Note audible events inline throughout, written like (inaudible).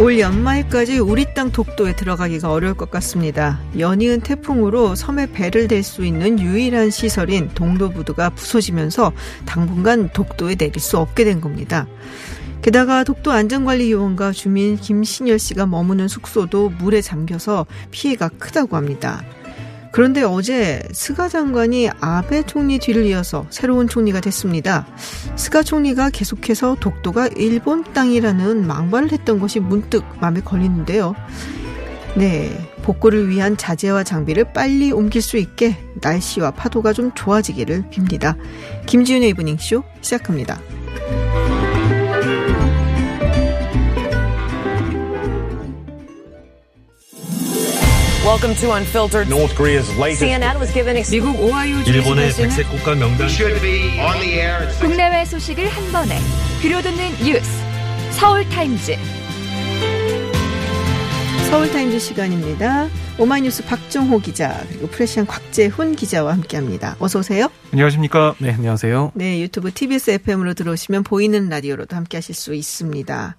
올 연말까지 우리 땅 독도에 들어가기가 어려울 것 같습니다. 연이은 태풍으로 섬에 배를 댈 수 있는 유일한 시설인 동도부두가 부서지면서 당분간 독도에 내릴 수 없게 된 겁니다. 게다가 독도 안전관리요원과 주민 김신열 씨가 머무는 숙소도 물에 잠겨서 피해가 크다고 합니다. 그런데 어제 스가 장관이 아베 총리 뒤를 이어서 새로운 총리가 됐습니다. 스가 총리가 계속해서 독도가 일본 땅이라는 망발을 했던 것이 문득 마음에 걸리는데요. 네, 복구를 위한 자재와 장비를 빨리 옮길 수 있게 날씨와 파도가 좀 좋아지기를 빕니다. 김지윤의 이브닝쇼 시작합니다. Welcome to Unfiltered. North Korea's latest CNN was given ex- 미국 오하이오 일본의 주지사는 백색 국가 명단 should be on the air 국내외 소식을 한 번에 들려듣는 뉴스 서울 타임즈 서울 타임즈 시간입니다. 오마이뉴스 박정호 기자 그리고 프레시안 곽재훈 기자와 함께합니다. 어서 오세요. 안녕하십니까. 네, 안녕하세요. 네, 유튜브 TBS FM으로 들어오시면 보이는 라디오로도 함께하실 수 있습니다.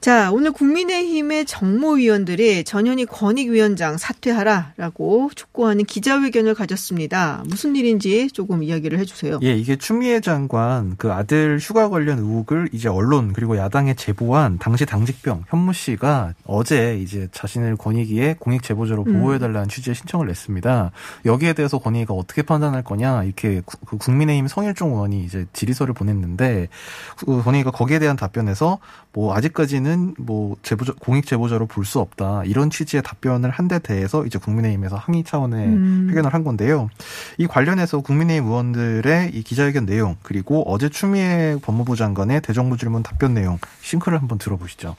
자, 오늘 국민의힘의 정무위원들이 전현희 권익위원장 사퇴하라라고 촉구하는 기자회견을 가졌습니다. 무슨 일인지 조금 이야기를 해주세요. 예, 이게 추미애 장관 그 아들 휴가 관련 의혹을 이제 언론 그리고 야당에 제보한 당시 당직병 현모 씨가 어제 이제 자신을 권익위에 공익 제보자로 음. 보호해달라는 취지의 신청을 냈습니다. 여기에 대해서 권익위가 어떻게 판단할 거냐 이렇게 구- 그 국민의힘 성일종 의원이 이제 질의서를 보냈는데 그 권익위가 거기에 대한 답변에서 뭐 아직까지는 뭐 제보자 공익 제보자로 볼 수 없다 이런 취지의 답변을 한 데 대해서 이제 국민의힘에서 항의 차원의 음. 회견을 한 건데요. 이 관련해서 국민의힘 의원들의 이 기자회견 내용 그리고 어제 추미애 법무부 장관의 대정부 질문 답변 내용 싱크를 한번 들어보시죠.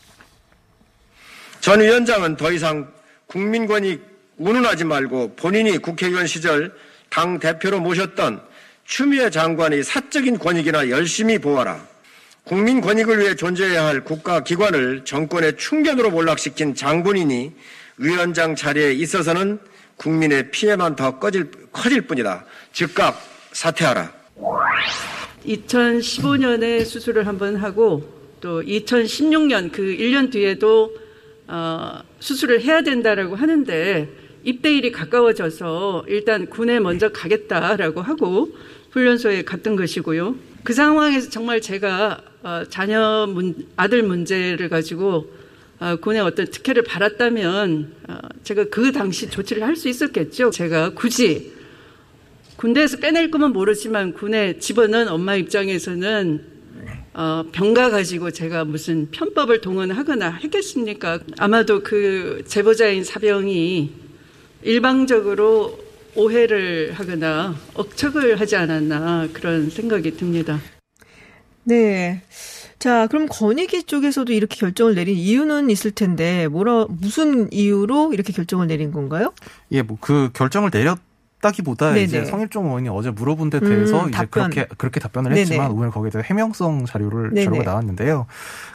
전 위원장은 더 이상 국민권익 운운하지 말고 본인이 국회의원 시절 당 대표로 모셨던 추미애 장관의 사적인 권익이나 열심히 보아라. 국민 권익을 위해 존재해야 할 국가 기관을 정권의 충견으로 몰락시킨 장군이니 위원장 자리에 있어서는 국민의 피해만 더 꺼질, 커질 뿐이다. 즉각 사퇴하라. 2015년에 수술을 한번 하고 또 2016년 그 1년 뒤에도 어, 수술을 해야 된다라고 하는데 입대일이 가까워져서 일단 군에 먼저 가겠다라고 하고 훈련소에 갔던 것이고요. 그 상황에서 정말 제가 어, 자녀 문, 아들 문제를 가지고 어, 군의 어떤 특혜를 받았다면 어, 제가 그 당시 조치를 할 수 있었겠죠. 제가 굳이 군대에서 빼낼 거면 모르지만 군에 집어넣은 엄마 입장에서는 어, 병가 가지고 제가 무슨 편법을 동원하거나 했겠습니까? 아마도 그 제보자인 사병이 일방적으로 오해를 하거나 억척을 하지 않았나 그런 생각이 듭니다. 네. 자, 그럼 권익위 쪽에서도 이렇게 결정을 내린 이유는 있을 텐데, 뭐라, 무슨 이유로 이렇게 결정을 내린 건가요? 예, 뭐 그 결정을 내렸 다기보다 네네. 이제 성일종 의원이 어제 물어본 데 대해서 음, 이제 답변. 그렇게 그렇게 답변을 네네. 했지만 오늘 거기에 대해 해명성 자료를 네네. 자료가 나왔는데요.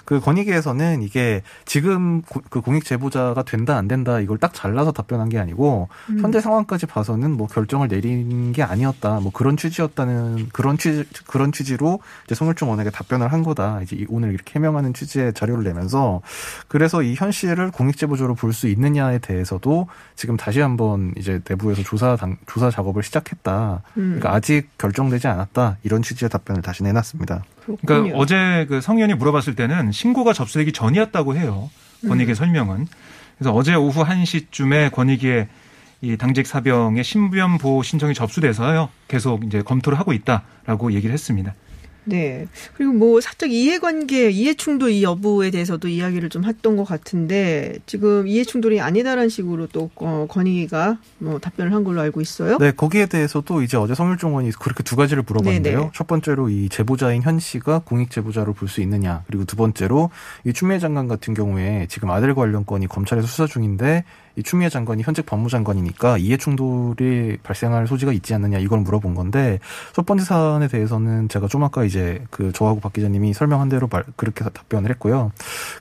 그 권익위에서는 이게 지금 고- 그 공익 제보자가 된다 안 된다 이걸 딱 잘라서 답변한 게 아니고 음. 현재 상황까지 봐서는 뭐 결정을 내린 게 아니었다 뭐 그런 취지였다는 그런 취지 그런 취지로 이제 송일종 의원에게 답변을 한 거다 이제 이- 오늘 이렇게 해명하는 취지의 자료를 내면서 그래서 이현 씨를 공익 제보자로 볼 수 있느냐에 대해서도 지금 다시 한번 이제 내부에서 조사 당, 조사 작업을 시작했다. 음. 그러니까 아직 결정되지 않았다 이런 취지의 답변을 다시 내놨습니다. 그렇군요. 그러니까 어제 그 성 의원이 물어봤을 때는 신고가 접수되기 전이었다고 해요. 권익의 설명은. 그래서 어제 오후 1시쯤에 권익위에 이 당직 사병의 신변 보호 신청이 접수돼서요. 계속 이제 검토를 하고 있다라고 얘기를 했습니다. 네. 그리고 뭐 사적 이해관계, 이해충돌 이 여부에 대해서도 이야기를 좀 했던 것 같은데 지금 이해충돌이 아니다라는 식으로 또 어, 권익위가 뭐 답변을 한 걸로 알고 있어요. 네, 거기에 대해서도 이제 어제 성일종 의원이 그렇게 두 가지를 물어봤는데요. 네네. 첫 번째로 이 제보자인 현 씨가 공익 제보자로 볼 수 있느냐, 그리고 두 번째로 이 추미애 장관 같은 경우에 지금 아들 관련 건이 검찰에서 수사 중인데 이 추미애 장관이 현직 법무장관이니까 이해 충돌이 발생할 소지가 있지 않느냐 이걸 물어본 건데 첫 번째 사안에 대해서는 제가 좀 아까 이제 그 저하고 박 기자님이 설명한 대로 말, 그렇게 답변을 했고요.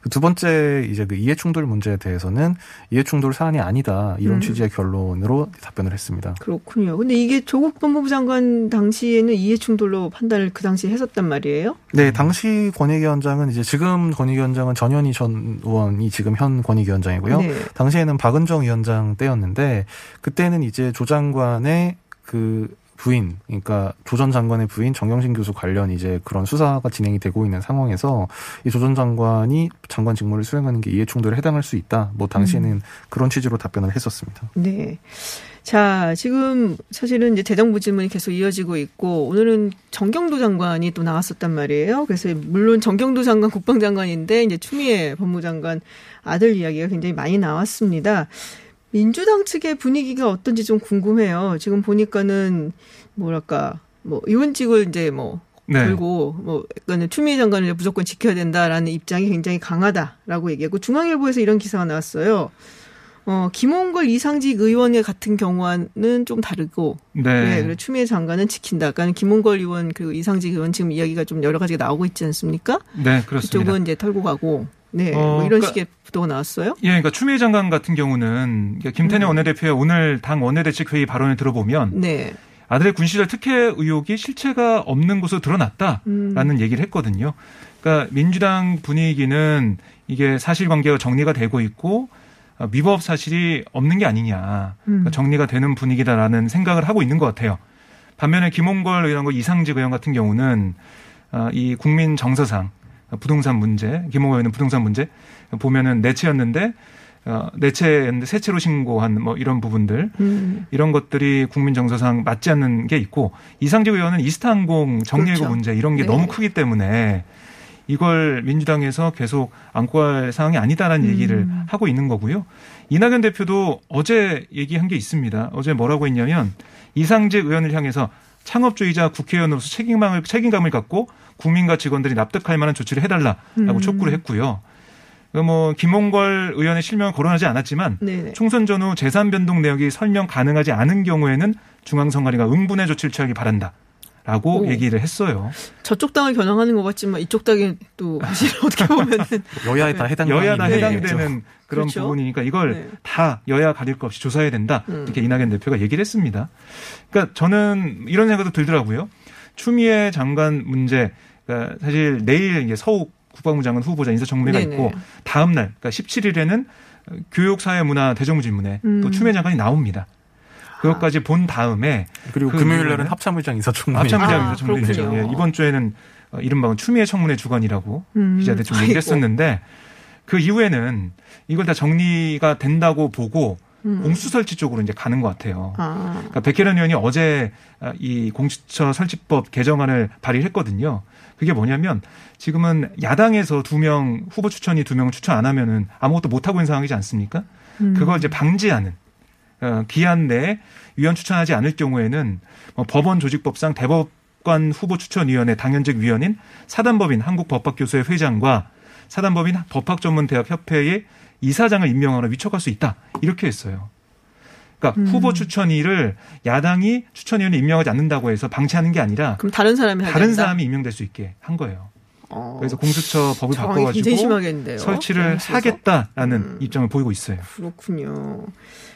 그 두 번째 이제 그 이해 충돌 문제에 대해서는 이해 충돌 사안이 아니다 이런 음. 취지의 결론으로 답변을 했습니다. 그렇군요. 근데 이게 조국 법무부 장관 당시에는 이해 충돌로 판단을 그 당시에 했었단 말이에요? 네, 당시 권익위원장은 이제 지금 권익위원장은 전현희 전 의원이 지금 현 권익위원장이고요. 네. 당시에는 박은 정 위원장 때였는데 그때는 이제 조 장관의 그 부인, 그러니까 조 전 장관의 부인 정경심 교수 관련 이제 그런 수사가 진행이 되고 있는 상황에서 이 조 전 장관이 장관 직무를 수행하는 게 이해 충돌에 해당할 수 있다. 뭐 당시에는 그런 취지로 답변을 했었습니다. 네. 자, 지금 사실은 이제 대정부 질문이 계속 이어지고 있고 오늘은 정경도 장관이 또 나왔었단 말이에요. 그래서 물론 정경도 장관 국방장관인데 이제 추미애 법무장관 아들 이야기가 굉장히 많이 나왔습니다. 민주당 측의 분위기가 어떤지 좀 궁금해요. 지금 보니까는 뭐랄까 뭐 의원직을 이제 뭐 네. 걸고 뭐 약간은 추미애 장관을 무조건 지켜야 된다라는 입장이 굉장히 강하다라고 얘기하고 중앙일보에서 이런 기사가 나왔어요. 어, 김홍걸 이상직 의원의 같은 경우와는 좀 다르고 네. 네, 그리고 추미애 장관은 지킨다. 그러니까 김홍걸 의원 그리고 이상직 의원 지금 이야기가 좀 여러 가지가 나오고 있지 않습니까? 네, 그렇습니다. 그쪽은 이제 털고 가고 네, 어, 뭐 이런 그러니까- 식의 보도가 나왔어요. 예, 그러니까 추미애 장관 같은 경우는 그러니까 김태년 음. 원내대표의 오늘 당 원내대책 회의 발언을 들어보면 네, 아들의 군 시절 특혜 의혹이 실체가 없는 곳으로 드러났다라는 음. 얘기를 했거든요. 그러니까 민주당 분위기는 이게 사실관계가 정리가 되고 있고 어, 위법 사실이 없는 게 아니냐 그러니까 음. 정리가 되는 분위기다라는 생각을 하고 있는 것 같아요. 반면에 김홍걸 의원과 이상직 의원 같은 경우는 어, 이 국민 정서상 부동산 문제, 김홍걸 의원은 부동산 문제 보면은 내채였는데 어, 내채였는데 세채로 신고한 뭐 이런 부분들 음, 이런 것들이 국민 정서상 맞지 않는 게 있고 이상직 의원은 이스타항공 정리해고 그렇죠. 문제 이런 게 네. 너무 크기 때문에 이걸 민주당에서 계속 안고 할 상황이 아니다라는 음. 얘기를 하고 있는 거고요. 이낙연 대표도 어제 얘기한 게 있습니다. 어제 뭐라고 했냐면 이상직 의원을 향해서 창업주의자 국회의원으로서 책임감을, 책임감을 갖고 국민과 직원들이 납득할 만한 조치를 해달라라고 음. 촉구를 했고요. 그뭐 김홍걸 의원의 실명을 거론하지 않았지만 네, 총선 전후 재산 변동 내역이 설명 가능하지 않은 경우에는 중앙선관위가 응분의 조치를 취하기 바란다 라고 오. 얘기를 했어요. 저쪽 당을 겨냥하는 것 같지만 이쪽 당이 또 (laughs) 사실 어떻게 보면은 여야에 다 해당 여야 다 네. 해당되는 그런 그렇죠. 부분이니까 이걸 네. 다 여야 가릴 것 없이 조사해야 된다. 음. 이렇게 이낙연 대표가 얘기를 했습니다. 그러니까 저는 이런 생각도 들더라고요. 추미애 장관 문제, 그러니까 사실 내일 이제 서욱 국방부 장관 후보자 인사청문회가 네네. 있고 다음 날, 그러니까 17일에는 교육 사회 문화 대정부질문에 음. 또 추미애 장관이 나옵니다. 그것까지 본 다음에 그리고 그 금요일 날은 이후에는 합참의장 인사청문회. 합참의장 아, 인사청문회죠. 그렇군요. 예, 이번 주에는 어, 이른바 추미애 청문회 주간이라고 음, 기자들 좀 아이고. 얘기를 했었는데 그 이후에는 이걸 다 정리가 된다고 보고 음. 공수 설치 쪽으로 이제 가는 것 같아요. 아, 그러니까 백혜련 의원이 어제 아, 이 공수처 설치법 개정안을 발의했거든요. 그게 뭐냐면 지금은 야당에서 두 명 후보 추천이 두 명 추천 안 하면은 아무것도 못 하고 있는 상황이지 않습니까? 음. 그걸 이제 방지하는 어, 기한 내에 위원 추천하지 않을 경우에는 뭐 법원 조직법상 대법관 후보 추천위원회 당연직 위원인 사단법인 한국법학교수회 회장과 사단법인 법학전문대학협회의 이사장을 임명하러 위촉할 수 있다 이렇게 했어요. 그러니까 음. 후보 추천위를 야당이 추천위원을 임명하지 않는다고 해서 방치하는 게 아니라 그럼 다른 사람이 다른? 사람이 임명될 수 있게 한 거예요. 어, 그래서 공수처 법을 바꿔가지고. 설치를? 하겠다라는 음. 입장을 보이고 있어요. 그렇군요.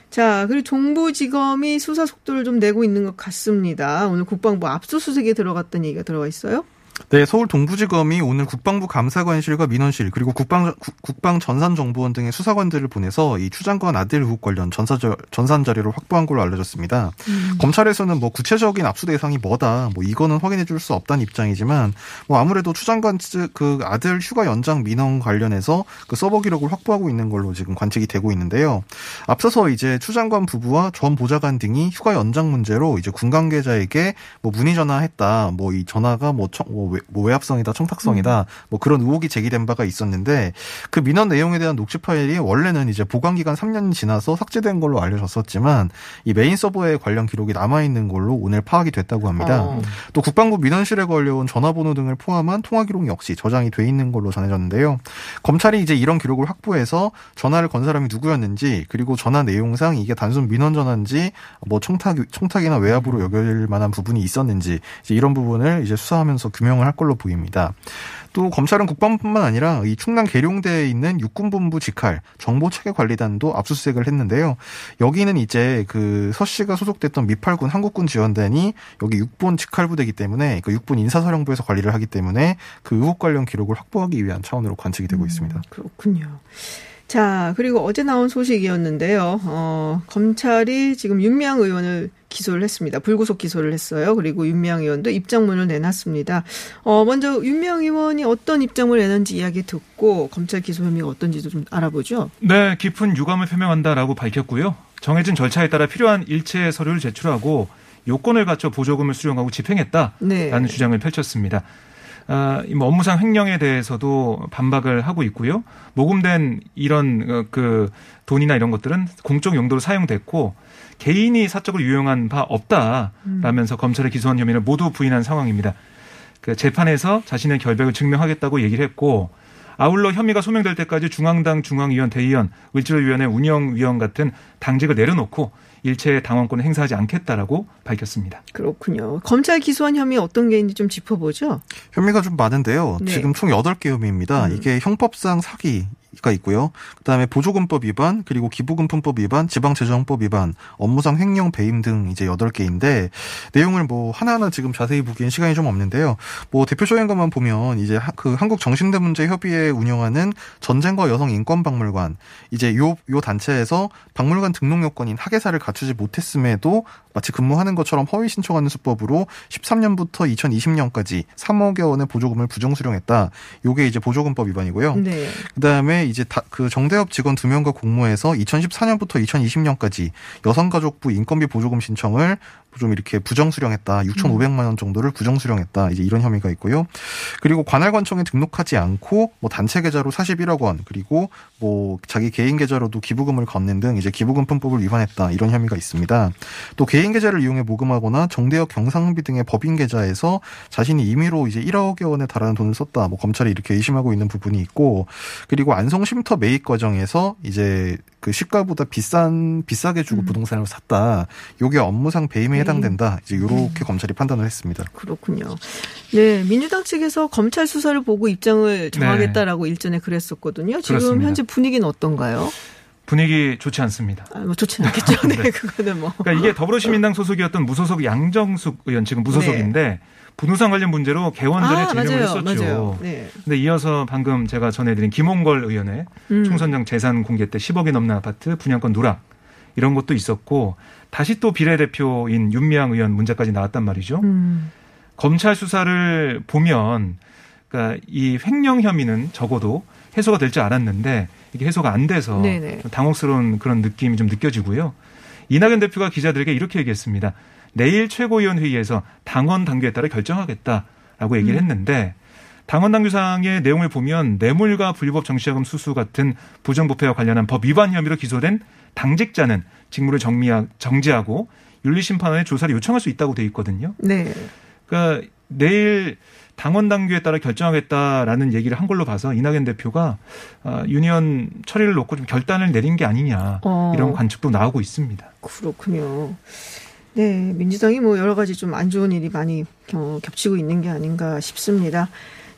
자, 그리고 정부지검이 수사 속도를 좀 내고 있는 것 같습니다. 오늘 국방부 압수수색에 들어갔다는 얘기가 들어가 있어요. 네, 서울 동부지검이 오늘 국방부 감사관실과 민원실 그리고 국방 국방 전산 정보원 등의 수사관들을 보내서 이 추 장관 아들 의혹 관련 전사 전산 자료를 확보한 걸로 알려졌습니다. 검찰에서는 뭐 구체적인 압수 대상이 뭐다, 뭐 이거는 확인해 줄 수 없다는 입장이지만 뭐 아무래도 추 장관 측그 아들 휴가 연장 민원 관련해서 그 서버 기록을 확보하고 있는 걸로 지금 관측이 되고 있는데요. 앞서서 이제 추 장관 부부와 전 보좌관 등이 휴가 연장 문제로 이제 군 관계자에게 뭐 문의 전화했다, 뭐 이 전화가 뭐, 청- 뭐 뭐, 외, 뭐 외압성이다, 청탁성이다, 뭐 그런 의혹이 제기된 바가 있었는데 그 민원 내용에 대한 녹취 파일이 원래는 이제 보관 기간 3년이 지나서 삭제된 걸로 알려졌었지만 이 메인 서버에 관련 기록이 남아 있는 걸로 오늘 파악이 됐다고 합니다. 어. 또 국방부 민원실에 걸려온 전화번호 등을 포함한 통화 기록 역시 저장이 돼 있는 걸로 전해졌는데요. 검찰이 이제 이런 기록을 확보해서 전화를 건 사람이 누구였는지 그리고 전화 내용상 이게 단순 민원 전화인지 뭐 청탁 청탁이나 외압으로 여길 만한 부분이 있었는지 이런 부분을 이제 수사하면서 규명 을 할 걸로 보입니다. 또 검찰은 국방부뿐만 아니라 이 충남 계룡대에 있는 육군본부 직할 정보체계관리단도 압수수색을 했는데요. 여기는 이제 그 서 씨가 소속됐던 미팔군 한국군 지원단이 여기 육본 직할부대이기 때문에 그 육본 인사사령부에서 관리를 하기 때문에 그 의혹 관련 기록을 확보하기 위한 차원으로 관측이 되고 있습니다. 그렇군요. 자, 그리고 어제 나온 소식이었는데요. 어, 검찰이 지금 윤미향 의원을 기소를 했습니다. 불구속 기소를 했어요. 그리고 윤미향 의원도 입장문을 내놨습니다. 어, 먼저 윤미향 의원이 어떤 입장문을 내는지 이야기 듣고 검찰 기소 혐의가 어떤지도 좀 알아보죠. 네, 깊은 유감을 표명한다라고 밝혔고요. 정해진 절차에 따라 필요한 일체 서류를 제출하고 요건을 갖춰 보조금을 수령하고 집행했다라는 네. 주장을 펼쳤습니다. 아, 업무상 횡령에 대해서도 반박을 하고 있고요. 모금된 이런 어, 그 돈이나 이런 것들은 공적 용도로 사용됐고 개인이 사적으로 유용한 바 없다라면서 검찰에 기소한 혐의를 모두 부인한 상황입니다. 그 재판에서 자신의 결백을 증명하겠다고 얘기를 했고 아울러 혐의가 소명될 때까지 중앙당 중앙위원 대의원 을지로위원회 운영위원 같은 당직을 내려놓고 일체 당원권을 행사하지 않겠다라고 밝혔습니다. 그렇군요. 검찰 기소한 혐의 어떤 게 있는지 좀 짚어보죠. 혐의가 좀 많은데요. 네. 지금 총 8개 혐의입니다. 음. 이게 형법상 사기 가 있고요. 그다음에 보조금법 위반, 그리고 기부금품법 위반, 지방재정법 위반, 업무상 횡령 배임 등 이제 8개인데 내용을 뭐 하나하나 지금 자세히 보기엔 시간이 좀 없는데요. 뭐 대표적인 것만 보면 이제 하- 그 한국 정신대 문제 협의회 운영하는 전쟁과 여성 인권 박물관 이제 요요 단체에서 박물관 등록 요건인 학예사를 갖추지 못했음에도 마치 근무하는 것처럼 허위 신청하는 수법으로 13년부터 2020년까지 3억여 원의 보조금을 부정 수령했다. 요게 이제 보조금법 위반이고요. 네. 그다음에 이제 다, 그 정대협 직원 두 명과 공모해서 2014년부터 2020년까지 여성가족부 인건비 보조금 신청을 좀 이렇게 부정 수령했다. 6,500만 원 정도를 부정 수령했다. 이제 이런 혐의가 있고요. 그리고 관할관청에 등록하지 않고 뭐 단체 계좌로 41억 원 그리고 뭐 자기 개인 계좌로도 기부금을 걷는 등 이제 기부금품법을 위반했다. 이런 혐의가 있습니다. 또 개인 계좌를 이용해 모금하거나 정대협 경상비 등의 법인 계좌에서 자신이 임의로 이제 1억여 원에 달하는 돈을 썼다. 뭐 검찰이 이렇게 의심하고 있는 부분이 있고 그리고 안성 쉼터 매입 과정에서 이제 그 시가보다 비싼 비싸게 주고 부동산을 샀다. 요게 업무상 배임에 해당 된다. 이제 요렇게 검찰이 판단을 했습니다. 그렇군요. 네, 민주당 측에서 검찰 수사를 보고 입장을 정하겠다라고 일전에 그랬었거든요. 지금 그렇습니다. 현재 분위기는 어떤가요? 분위기 좋지 않습니다. 아, 뭐 좋지는 않겠죠. (laughs) 네, 그거는 뭐. 그러니까 이게 더불어시민당 소속이었던 무소속 양정숙 의원 지금 무소속인데 부동산 관련 문제로 개원 전에 아, 진행을 맞아요, 했었죠. 맞아요. 네. 근데 이어서 방금 제가 전해드린 김홍걸 의원의 음. 총선장 재산 공개 때 10억이 넘는 아파트 분양권 누락 이런 것도 있었고 다시 또 비례대표인 윤미향 의원 문제까지 나왔단 말이죠. 음. 검찰 수사를 보면 그러니까 이 횡령 혐의는 적어도 해소가 될 줄 알았는데 이게 해소가 안 돼서 네네. 당혹스러운 그런 느낌이 좀 느껴지고요. 이낙연 대표가 기자들에게 이렇게 얘기했습니다. 내일 최고위원 회의에서 당원 당규에 따라 결정하겠다라고 얘기를 음. 했는데 당원 당규상의 내용을 보면 뇌물과 불법 정치자금 수수 같은 부정부패와 관련한 법 위반 혐의로 기소된 당직자는 직무를 정리하, 정지하고 윤리심판원에 조사를 요청할 수 있다고 돼 있거든요. 네. 그러니까 내일 당원 당규에 따라 결정하겠다라는 얘기를 한 걸로 봐서 이낙연 대표가 아, 유니언 처리를 놓고 좀 결단을 내린 게 아니냐 어. 이런 관측도 나오고 있습니다. 그렇군요. 네, 민주당이 뭐 여러 가지 좀 안 좋은 일이 많이 어, 겹치고 있는 게 아닌가 싶습니다.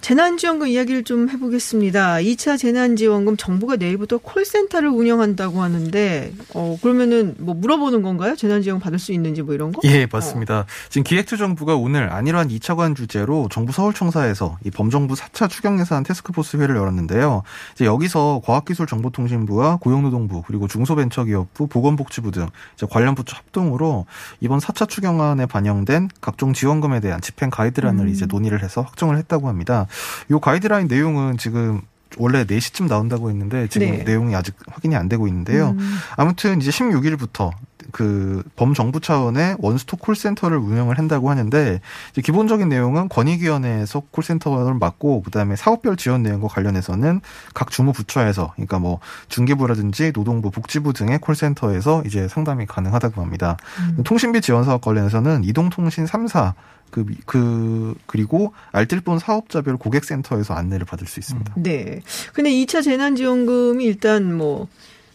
재난지원금 이야기를 좀 해보겠습니다. 2차 재난지원금 정부가 내일부터 콜센터를 운영한다고 하는데, 어, 그러면은 뭐 물어보는 건가요? 재난지원금 받을 수 있는지 뭐 이런 거? 예, 맞습니다. 지금 기획재정부가 오늘 안일한 2차관 주제로 정부 서울청사에서 이 범정부 4차 추경예산 테스크포스 회를 열었는데요. 이제 여기서 과학기술정보통신부와 고용노동부 그리고 중소벤처기업부, 보건복지부 등 관련 부처 합동으로 이번 4차 추경안에 반영된 각종 지원금에 대한 집행 가이드라인을 음. 이제 논의를 해서 확정을 했다고 합니다. 요 가이드라인 내용은 지금 원래 4시쯤 나온다고 했는데 지금 네. 내용이 아직 확인이 안 되고 있는데요. 음. 아무튼 이제 16일부터 그 범정부 차원의 원스톱 콜센터를 운영을 한다고 하는데 기본적인 내용은 권익위원회에서 콜센터를 맡고 그다음에 사업별 지원 내용과 관련해서는 각 주무 부처에서 그러니까 뭐 중기부라든지 노동부, 복지부 등의 콜센터에서 이제 상담이 가능하다고 합니다. 음. 통신비 지원 사업 관련해서는 이동통신 3사 그, 그, 그리고 알뜰폰 사업자별 고객센터에서 안내를 받을 수 있습니다. 네. 근데 2차 재난지원금이 일단 뭐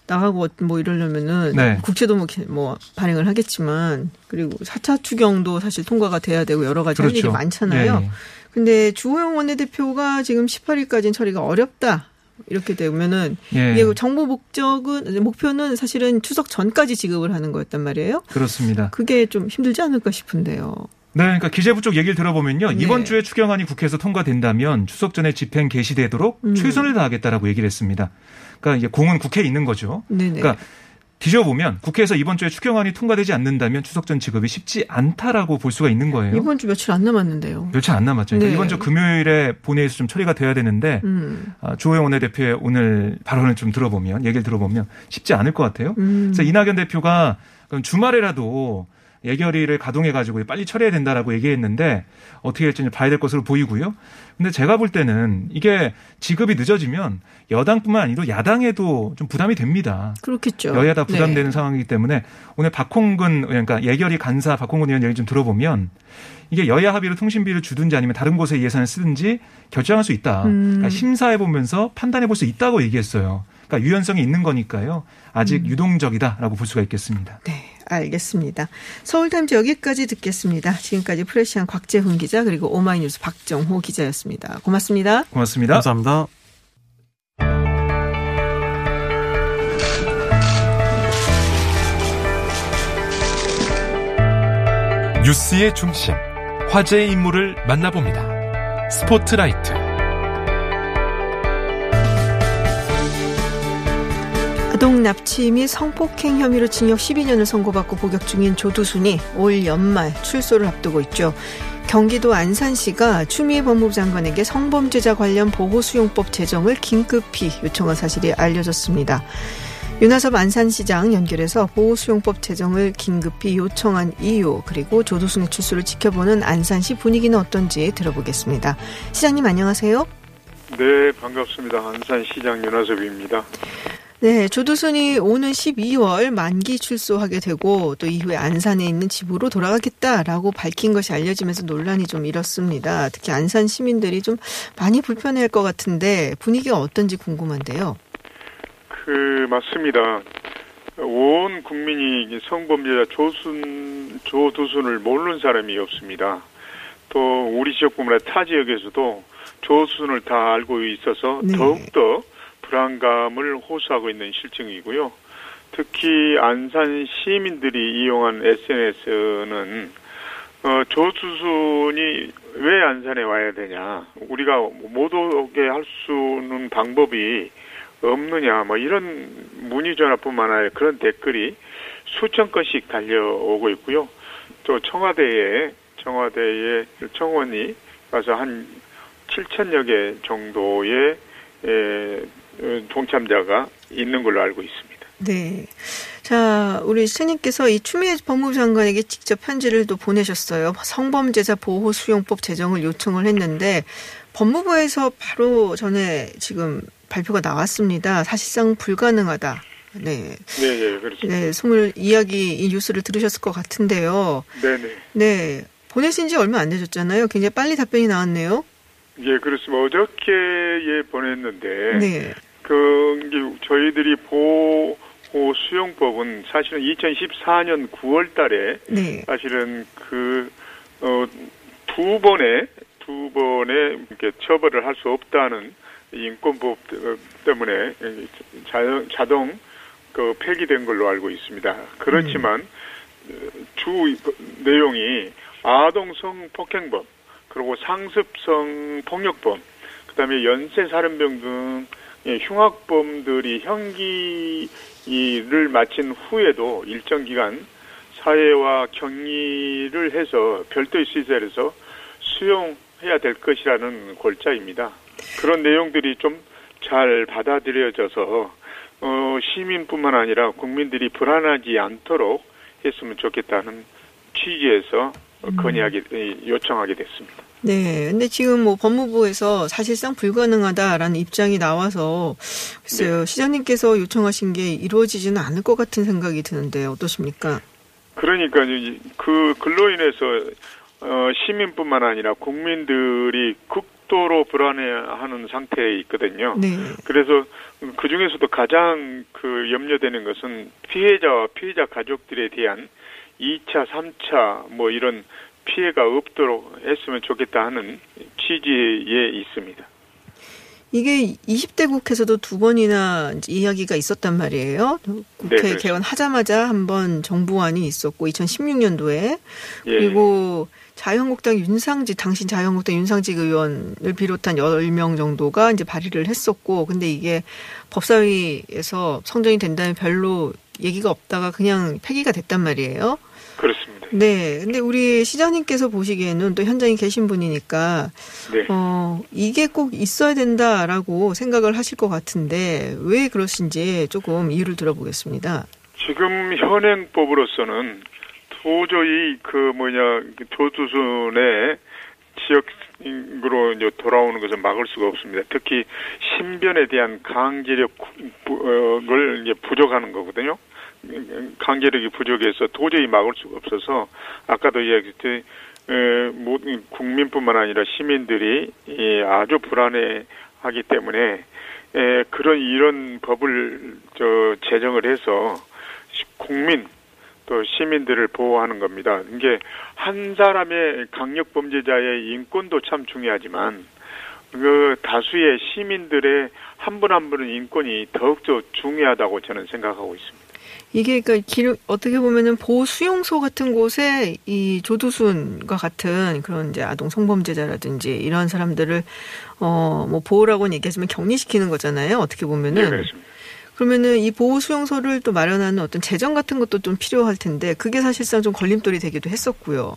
나가고 뭐 이러려면은 네. 국채도 뭐, 기- 뭐 발행을 하겠지만 그리고 4차 추경도 사실 통과가 돼야 되고 여러 가지 할 일이 그렇죠. 많잖아요. 예, 예. 근데 주호영 원내대표가 지금 18일까지는 처리가 어렵다. 이렇게 되면은 예. 이게 정부 목적은 목표는 사실은 추석 전까지 지급을 하는 거였단 말이에요. 그렇습니다. 그게 좀 힘들지 않을까 싶은데요. 네, 그러니까 기재부 쪽 얘기를 들어보면요. 네. 이번 주에 추경안이 국회에서 통과된다면 추석 전에 집행 개시되도록 음. 최선을 다하겠다라고 얘기를 했습니다. 그러니까 이제 공은 국회에 있는 거죠. 네네. 그러니까 뒤져보면 국회에서 이번 주에 추경안이 통과되지 않는다면 추석 전 지급이 쉽지 않다라고 볼 수가 있는 거예요. 이번 주 며칠 안 남았는데요. 며칠 안 남았죠. 그러니까 네. 이번 주 금요일에 본회의에서 좀 처리가 돼야 되는데 음. 아, 주호영 원내대표의 오늘 발언을 좀 들어보면 얘기를 들어보면 쉽지 않을 것 같아요. 음. 그래서 이낙연 대표가 그럼 주말에라도 예결위를 가동해가지고 빨리 처리해야 된다라고 얘기했는데 어떻게 될지 좀 봐야 될 것으로 보이고요. 근데 제가 볼 때는 이게 지급이 늦어지면 여당뿐만 아니라 야당에도 좀 부담이 됩니다. 그렇겠죠. 여야 다 부담되는 네. 상황이기 때문에 오늘 박홍근 그러니까 예결위 간사 박홍근 의원 얘기 좀 들어보면 이게 여야 합의로 통신비를 주든지 아니면 다른 곳에 예산을 쓰든지 결정할 수 있다. 음. 그러니까 심사해 보면서 판단해 볼 수 있다고 얘기했어요. 그러니까 유연성이 있는 거니까요. 아직 음. 유동적이다라고 볼 수가 있겠습니다. 네, 알겠습니다. 서울타임즈 여기까지 듣겠습니다. 지금까지 프레시안 곽재훈 기자 그리고 오마이뉴스 박정호 기자였습니다. 고맙습니다. 고맙습니다. 감사합니다. 뉴스의 중심, 화제의 인물을 만나봅니다. 스포트라이트. 아동 납치 및 성폭행 혐의로 징역 12년을 선고받고 복역 중인 조두순이 올 연말 출소를 앞두고 있죠. 경기도 안산시가 추미애 법무부 장관에게 성범죄자 관련 보호수용법 제정을 긴급히 요청한 사실이 알려졌습니다. 윤하섭 안산시장 연결해서 보호수용법 제정을 긴급히 요청한 이유 그리고 조두순의 출소를 지켜보는 안산시 분위기는 어떤지 들어보겠습니다. 시장님 안녕하세요. 네, 반갑습니다. 안산시장 윤하섭입니다. 네, 조두순이 오는 12월 만기 출소하게 되고 또 이후에 안산에 있는 집으로 돌아가겠다라고 밝힌 것이 알려지면서 논란이 좀 일었습니다. 특히 안산 시민들이 좀 많이 불편해할 것 같은데 분위기가 어떤지 궁금한데요. 그 맞습니다. 온 국민이 성범죄자 조순 조두순을 모르는 사람이 없습니다. 또 우리 지역뿐만 아니라 타 지역에서도 조순을 다 알고 있어서 네. 더욱더 불안감을 호소하고 있는 실정이고요. 특히 안산 시민들이 이용한 SNS는 어, 조수순이 왜 안산에 와야 되냐? 우리가 못 오게 할 수는 방법이 없느냐? 뭐 이런 문의 전화뿐만 아니라 그런 댓글이 수천 건씩 달려오고 있고요. 또 청와대에 청와대에 청원이 가서 한 7천여 개 정도의 에, 어, 동참자가 있는 걸로 알고 있습니다. 네. 자, 우리 스님께서 이 추미애 법무부 장관에게 직접 편지를 또 보내셨어요. 성범죄자 보호 수용법 제정을 요청을 했는데 법무부에서 바로 전에 지금 발표가 나왔습니다. 사실상 불가능하다. 네. 네, 네, 그렇습니다. 네, 스물 이야기 이 뉴스를 들으셨을 것 같은데요. 네, 네. 네. 보내신 지 얼마 안 되셨잖아요. 굉장히 빨리 답변이 나왔네요. 예, 그렇습니다. 어저께 예 보냈는데 네. 그 저희들이 보호 수용법은 사실은 2014년 9월 달에 네. 사실은 그, 어, 두 번에, 두 번에 이렇게 처벌을 할 수 없다는 인권법 때문에 자동, 자동 그 폐기된 걸로 알고 있습니다. 그렇지만 주 내용이 아동성 폭행범, 그리고 상습성 폭력범, 그다음에 연쇄살인병 등 예, 흉악범들이 형기를 마친 후에도 일정 기간 사회와 격리를 해서 별도의 시설에서 수용해야 될 것이라는 골자입니다. 그런 내용들이 좀 잘 받아들여져서 어, 시민뿐만 아니라 국민들이 불안하지 않도록 했으면 좋겠다는 취지에서 건의하게 요청하게 됐습니다. 네. 근데 지금 뭐 법무부에서 사실상 불가능하다라는 입장이 나와서 글쎄요. 네. 시장님께서 요청하신 게 이루어지지는 않을 것 같은 생각이 드는데 어떠십니까? 그러니까 그 글로 인해서 어, 시민뿐만 아니라 국민들이 극도로 불안해하는 상태에 있거든요. 네. 그래서 그 중에서도 가장 그 염려되는 것은 피해자와 피해자 가족들에 대한 2차, 3차 뭐 이런 피해가 없도록 했으면 좋겠다 하는 취지에 있습니다. 이게 20대 국회에서도 두 번이나 이야기가 있었단 말이에요. 국회 그렇습니다. 개원하자마자 한 번 정부안이 있었고 2016년도에 예. 그리고 자유한국당 윤상지 당신 자유한국당 윤상직 의원을 비롯한 10명 정도가 이제 발의를 했었고 근데 이게 법사위에서 성정이 된다면 별로 얘기가 없다가 그냥 폐기가 됐단 말이에요. 그렇습니다. 네. 근데 우리 시장님께서 보시기에는 또 현장에 계신 분이니까 네. 어, 이게 꼭 있어야 된다라고 생각을 하실 것 같은데 왜 그러신지 조금 이유를 들어보겠습니다. 지금 현행법으로서는 도저히 그 뭐냐 그 조두순의 지역으로 이제 돌아오는 것을 막을 수가 없습니다. 특히 신변에 대한 강제력을 이제 부족하는 거거든요. 강제력이 부족해서 도저히 막을 수가 없어서 아까도 이야기했듯이 에, 모든 국민뿐만 아니라 시민들이 예, 아주 불안해하기 때문에 에, 그런 이런 법을 저 제정을 해서 시- 국민 또 시민들을 보호하는 겁니다. 이게 한 사람의 강력 범죄자의 인권도 참 중요하지만 그 다수의 시민들의 한 분한 분의 인권이 더욱더 중요하다고 저는 생각하고 있습니다. 이게 그러니까 길, 어떻게 보면은 보호 수용소 같은 곳에 이 조두순과 같은 그런 이제 아동 성범죄자라든지 이런 사람들을 어 뭐 보호라고는 얘기하지만 격리시키는 거잖아요. 어떻게 보면은 네, 그렇습니다. 그러면은 이 보호 수용소를 또 마련하는 어떤 재정 같은 것도 좀 필요할 텐데 그게 사실상 좀 걸림돌이 되기도 했었고요.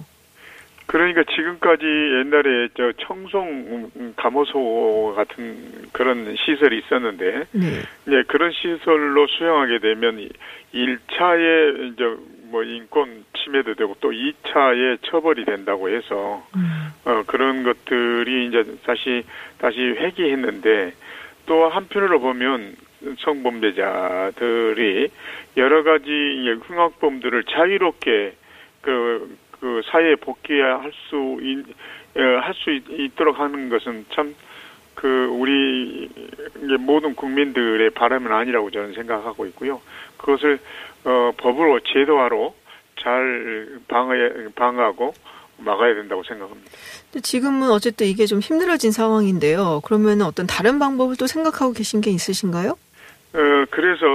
그러니까 지금까지 옛날에 저 청송 음, 감호소 같은 그런 시설이 있었는데 네. 이제 그런 시설로 수용하게 되면 1차에 이제 뭐 인권 침해도 되고 또 2차에 처벌이 된다고 해서 어 그런 것들이 이제 다시 다시 회귀했는데 또 한편으로 보면 성범죄자들이 여러 가지 흉악범들을 자유롭게 그, 그 사회에 복귀할 수, 할 수 있도록 하는 것은 참, 그, 우리, 모든 국민들의 바람은 아니라고 저는 생각하고 있고요. 그것을, 어, 법으로, 제도화로 잘 방어, 방어하고 막아야 된다고 생각합니다. 지금은 어쨌든 이게 좀 힘들어진 상황인데요. 그러면 어떤 다른 방법을 또 생각하고 계신 게 있으신가요? 어, 그래서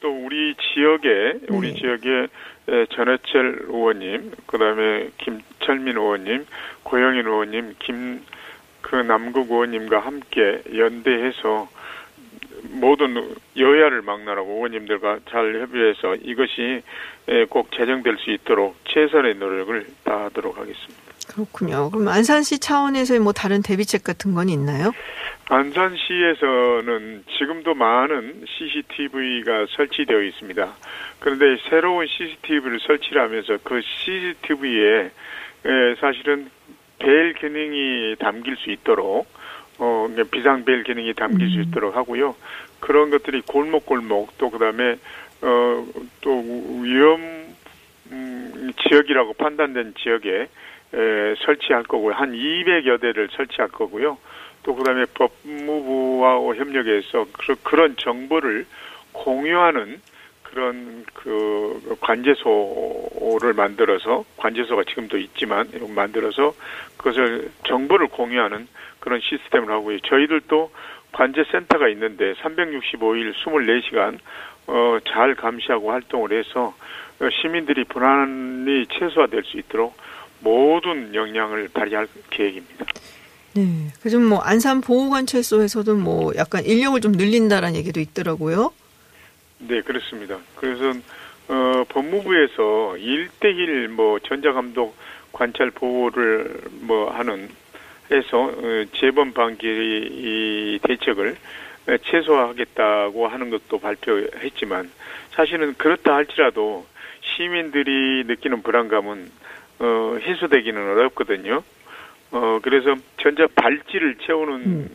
또 우리 지역에, 우리 네. 지역에 에, 전해철 의원님, 그 다음에 김철민 의원님, 고영인 의원님, 김, 그 남국 의원님과 함께 연대해서 모든 여야를 막론하고 의원님들과 잘 협의해서 이것이 에, 꼭 제정될 수 있도록 최선의 노력을 다하도록 하겠습니다. 그렇군요. 그럼 안산시 차원에서의 뭐 다른 대비책 같은 건 있나요? 안산시에서는 지금도 많은 CCTV가 설치되어 있습니다. 그런데 새로운 CCTV를 설치를 하면서 그 CCTV에 사실은 벨 기능이 담길 수 있도록 어 비상 벨 기능이 담길 수 있도록 하고요. 그런 것들이 골목골목 또 그다음에 어 또 위험 음, 지역이라고 판단된 지역에 에, 설치할 거고요. 한 200여 대를 설치할 거고요. 또 그다음에 법무부와 협력해서 그, 그런 정보를 공유하는 그런 그 관제소를 만들어서 관제소가 지금도 있지만 만들어서 그것을 정보를 공유하는 그런 시스템을 하고요. 저희들도 관제센터가 있는데 365일 24시간 어, 잘 감시하고 활동을 해서 어, 시민들이 불안이 최소화될 수 있도록 모든 역량을 발휘할 계획입니다. 네. 그좀 뭐 안산 보호관찰소에서도 뭐 약간 인력을 좀 늘린다라는 얘기도 있더라고요. 네, 그렇습니다. 그래서 어, 법무부에서 1대1 뭐 전자감독 관찰 보호를 뭐 하는 해서 어, 재범 방지 이 대책을 최소화하겠다고 하는 것도 발표했지만 사실은 그렇다 할지라도 시민들이 느끼는 불안감은 어, 해소되기는 어렵거든요. 어, 그래서 전자 발찌를 채우는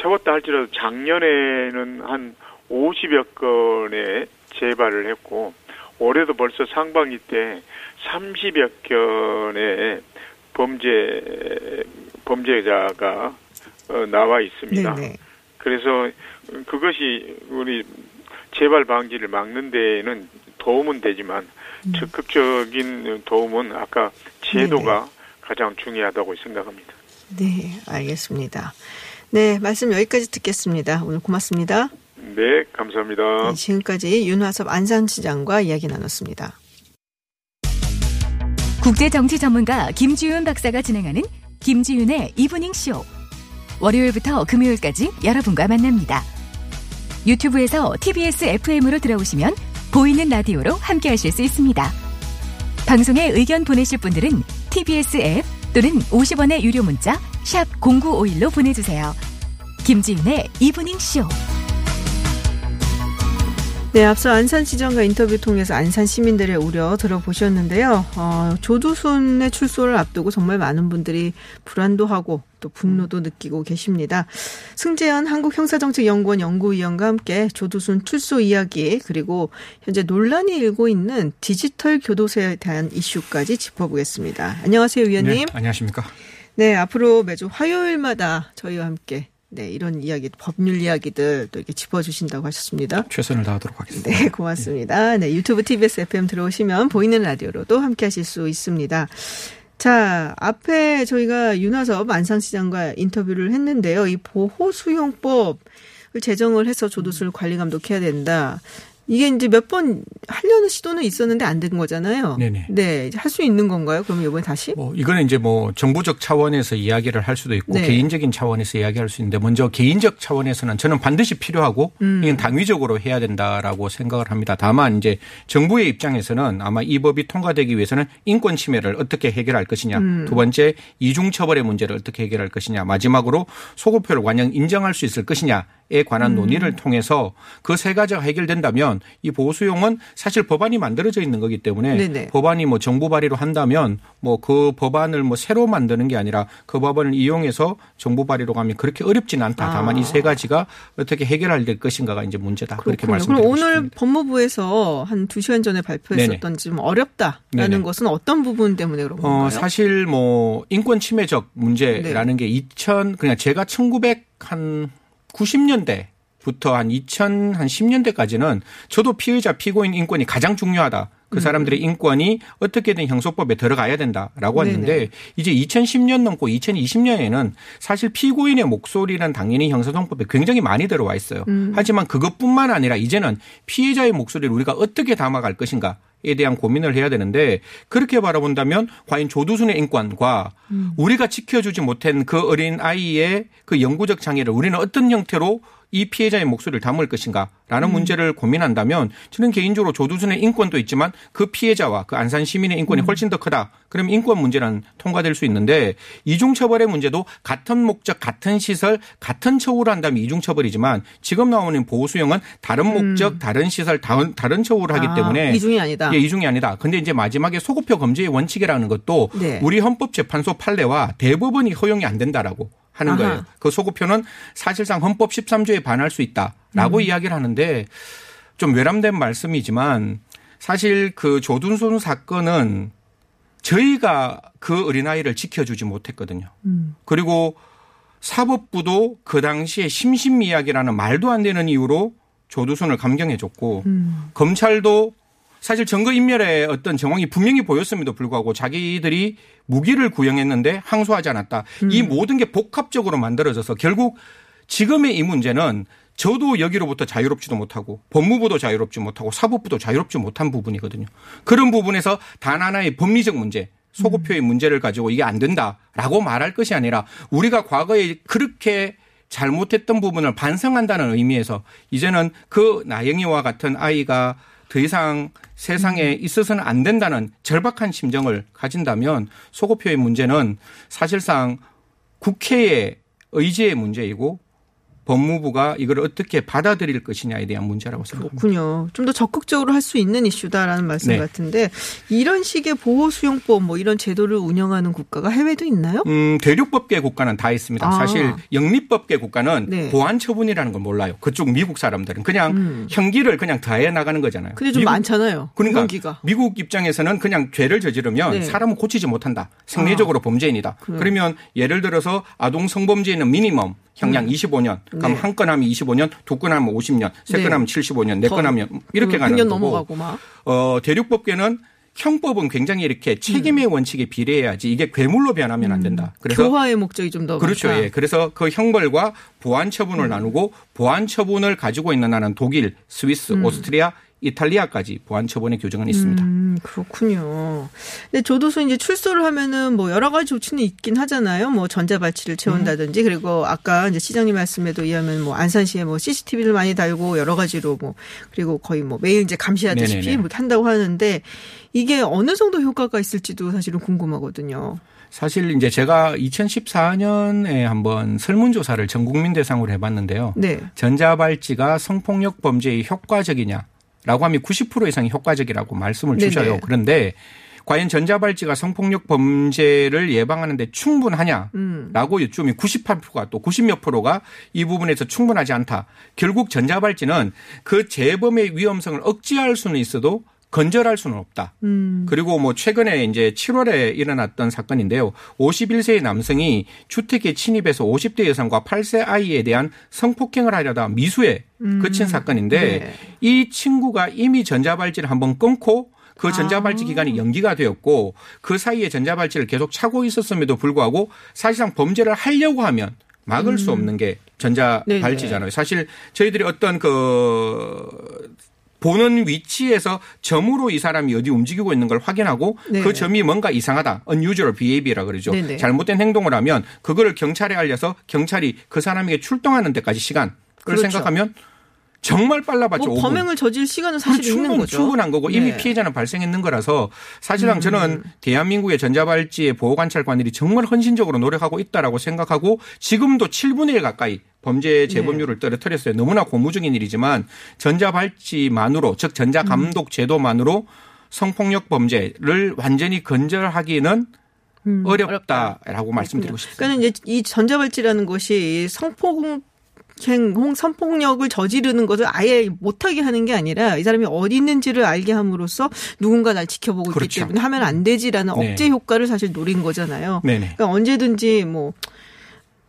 채웠다 할지라도 작년에는 한 50여 건의 재발을 했고 올해도 벌써 상반기 때 30여 건의 범죄 범죄자가 어, 나와 있습니다. 네네. 그래서 그것이 우리 재발 방지를 막는 데에는 도움은 되지만 음. 적극적인 도움은 아까 제도가 가장 중요하다고 생각합니다. 네, 알겠습니다. 네, 말씀 여기까지 듣겠습니다. 오늘 고맙습니다. 네, 감사합니다. 네, 지금까지 윤화섭 안산시장과 이야기 나눴습니다. 국제 정치 전문가 김지윤 박사가 진행하는 김지윤의 이브닝 쇼. 월요일부터 금요일까지 여러분과 만납니다. 유튜브에서 TBS FM으로 들어오시면 보이는 라디오로 함께 하실 수 있습니다. 방송에 의견 보내실 분들은 TBS 앱 또는 50원의 유료 문자 샵 #0951로 보내주세요. 김지윤의 이브닝 쇼. 네, 앞서 안산 시장과 인터뷰 통해서 안산 시민들의 우려 들어보셨는데요. 어, 조두순의 출소를 앞두고 정말 많은 분들이 불안도 하고 또 분노도 느끼고 계십니다. 승재현 한국형사정책연구원 연구위원과 함께 조두순 출소 이야기 그리고 현재 논란이 일고 있는 디지털 교도소에 대한 이슈까지 짚어보겠습니다. 안녕하세요, 위원님. 네, 안녕하십니까. 네, 앞으로 매주 화요일마다 저희와 함께 네, 이런 이야기, 법률 이야기들 또 이렇게 짚어주신다고 하셨습니다. 최선을 다하도록 하겠습니다. 네, 고맙습니다. 네, 유튜브 TBS FM 들어오시면 보이는 라디오로도 함께 하실 수 있습니다. 자, 앞에 저희가 윤화섭 안산시장과 인터뷰를 했는데요. 이 보호수용법을 제정을 해서 조두순을 관리 감독해야 된다. 이게 이제 몇 번 하려는 시도는 있었는데 안 된 거잖아요. 네네. 네, 할 수 있는 건가요? 그럼 이번에 다시? 뭐 이거는 이제 뭐 정부적 차원에서 이야기를 할 수도 있고 네. 개인적인 차원에서 이야기할 수 있는데 먼저 개인적 차원에서는 저는 반드시 필요하고 음. 이건 당위적으로 해야 된다라고 생각을 합니다. 다만 이제 정부의 입장에서는 아마 이 법이 통과되기 위해서는 인권 침해를 어떻게 해결할 것이냐, 음. 두 번째 이중 처벌의 문제를 어떻게 해결할 것이냐, 마지막으로 소급표를 완전 인정할 수 있을 것이냐에 관한 음. 논의를 통해서 그 세 가지가 해결된다면 이 보호수용은 사실 법안이 만들어져 있는 거기 때문에 네네. 법안이 뭐 정부 발의로 한다면 뭐 그 법안을 뭐 새로 만드는 게 아니라 그 법안을 이용해서 정부 발의로 가면 그렇게 어렵지는 않다. 다만 아. 이세 가지가 어떻게 해결할 될 것인가가 이제 문제다. 그렇게 그렇군요. 말씀드리고 그럼 오늘 싶습니다. 법무부에서 한 두 시간 전에 발표했었던 좀 어렵다라는 네네. 것은 어떤 부분 때문에 그런 건가요? 어, 사실 뭐 인권 침해적 문제라는 게2000 그냥 제가 1900 한 90년대 부터 한 2000, 한 10년대까지는 저도 피의자 피고인 인권이 가장 중요하다. 그 사람들의 인권이 어떻게든 형소법에 들어가야 된다라고 네네. 했는데 이제 2010년 넘고 2020년에는 사실 피고인의 목소리는 당연히 형사정법에 굉장히 많이 들어와 있어요. 음. 하지만 그것뿐만 아니라 이제는 피해자의 목소리를 우리가 어떻게 담아갈 것인가 에 대한 고민을 해야 되는데 그렇게 바라본다면 과연 조두순의 인권과 우리가 지켜주지 못한 그 어린 아이의 그 영구적 장애를 우리는 어떤 형태로 이 피해자의 목소리를 담을 것인가라는 문제를 고민한다면 저는 개인적으로 조두순의 인권도 있지만 그 피해자와 그 안산 시민의 인권이 훨씬 더 크다. 그럼 인권 문제는 통과될 수 있는데 이중처벌의 문제도 같은 목적, 같은 시설, 같은 처우를 한다면 이중처벌이지만 지금 나오는 보호수용은 다른 목적, 다른 시설, 다른, 다른 처우를 하기 아, 때문에 이중이 아니다. 예, 이중이 아니다. 근데 이제 마지막에 소급표 검제의 원칙이라는 것도 네. 우리 헌법재판소 판례와 대법원이 허용이 안 된다라고 하는. 거예요. 그 소급표는 사실상 헌법 13조에 반할 수 있다라고 음. 이야기를 하는데 좀 외람된 말씀이지만 사실 그 조둔손 사건은 저희가 그 어린아이를 지켜주지 못했거든요. 음. 그리고 사법부도 그 당시에 심신미약이라는 말도 안 되는 이유로 조두순을 감경해 줬고 음. 검찰도 사실 증거인멸의 어떤 정황이 분명히 보였음에도 불구하고 자기들이 무기를 구형했는데 항소하지 않았다. 이 모든 게 복합적으로 만들어져서 결국 지금의 이 문제는 저도 여기로부터 자유롭지도 못하고 법무부도 자유롭지 못하고 사법부도 자유롭지 못한 부분이거든요. 그런 부분에서 단 하나의 법리적 문제, 소급표의 문제를 가지고 이게 안 된다라고 말할 것이 아니라 우리가 과거에 그렇게 잘못했던 부분을 반성한다는 의미에서 이제는 그 나영이와 같은 아이가 더 이상 세상에 있어서는 안 된다는 절박한 심정을 가진다면 소급표의 문제는 사실상 국회의 의지의 문제이고 법무부가 이걸 어떻게 받아들일 것이냐에 대한 문제라고 생각합니다. 그렇군요. 좀 더 적극적으로 할 수 있는 이슈다라는 말씀 네. 같은데 이런 식의 보호 수용법 뭐 이런 제도를 운영하는 국가가 해외도 있나요? 음, 대륙법계 국가는 다 있습니다. 아. 사실 영미법계 국가는 네. 보안 처분이라는 걸 몰라요. 그쪽 미국 사람들은 그냥 형기를 그냥 더해 나가는 거잖아요. 음. 근데 좀 미국- 많잖아요. 그러니까 연기가. 미국 입장에서는 그냥 죄를 저지르면 네. 사람은 고치지 못한다. 생리적으로 범죄인이다. 그래요. 그러면 예를 들어서 아동 성범죄는 미니멈 형량 25년. 그럼 네. 한건 하면 25년, 두 건 하면 50년, 세건 네. 하면 75년, 네더건 하면 이렇게 그 가는 100년 거고. 넘어가고 막. 어, 대륙법계는 형법은 굉장히 이렇게 책임의 원칙에 비례해야지 이게 괴물로 변하면 안 된다. 그래서 교화의 목적이 좀 더 그렇죠. 많다. 예. 그래서 그 형벌과 보안 처분을 음. 나누고 보안 처분을 가지고 있는 나라는 독일, 스위스, 음. 오스트리아, 이탈리아까지 보안 처분의 규정은 있습니다. 음, 그렇군요. 근데 조도서 이제 출소를 하면은 뭐 여러 가지 조치는 있긴 하잖아요. 뭐 전자발찌를 채운다든지 음. 그리고 아까 이제 시장님 말씀에도 의하면 뭐 안산시에 뭐 CCTV를 많이 달고 여러 가지로 뭐 그리고 거의 뭐 매일 이제 감시하듯이. 뭐 한다고 하는데 이게 어느 정도 효과가 있을지도 사실은 궁금하거든요. 사실 이제 제가 2014년에 한번 설문조사를 전 국민 대상으로 해봤는데요. 네. 전자발찌가 성폭력 범죄에 효과적이냐 라고 하면 90% 이상이 효과적이라고 말씀을. 주셔요. 그런데 과연 전자발찌가 성폭력 범죄를 예방하는데 충분하냐라고 음. 여쭈면 98%가 또 90몇 프로가 이 부분에서 충분하지 않다. 결국 전자발찌는 그 재범의 위험성을 억제할 수는 있어도 건절할 수는 없다. 음. 그리고 뭐 최근에 이제 7월에 일어났던 사건인데요. 51세의 남성이 주택에 침입해서 50대 여성과 8세 아이에 대한 성폭행을 하려다 미수에 그친 사건인데 네. 이 친구가 이미 전자발찌를 한번 끊고 그 아. 전자발찌 기간이 연기가 되었고 그 사이에 전자발찌를 계속 차고 있었음에도 불구하고 사실상 범죄를 하려고 하면 막을 수 없는 게 전자 발찌잖아요. 사실 저희들이 어떤 그 보는 위치에서 점으로 이 사람이 어디 움직이고 있는 걸 확인하고 네. 그 점이 뭔가 이상하다. unusual behavior라 그러죠. 네네. 잘못된 행동을 하면 그거를 경찰에 알려서 경찰이 그 사람에게 출동하는 데까지 시간을 그렇죠. 생각하면 정말 빨라봤죠. 뭐 5분. 범행을 저질 시간은 사실 있는 충분, 거죠. 충분한 거고 이미 네. 음. 피해자는 발생했는 거라서 사실상 저는 대한민국의 전자발찌의 보호관찰관들이 정말 헌신적으로 노력하고 있다라고 생각하고 지금도 7분의 1 가까이 범죄 재범률을 떨어뜨렸어요. 너무나 고무적인 일이지만 전자발찌만으로 즉 전자감독 제도만으로 성폭력 범죄를 완전히 건절하기는 어렵다라고 말씀드리고 싶습니다. 그러니까 이제 이 전자발찌라는 것이 성폭 행, 홍, 성폭력을 저지르는 것을 아예 못하게 하는 게 아니라 이 사람이 어디 있는지를 알게 함으로써 누군가 날 지켜보고 있기 그렇죠. 때문에 하면 안 되지라는 네. 억제 효과를 사실 노린 거잖아요. 네네. 그러니까 언제든지 뭐,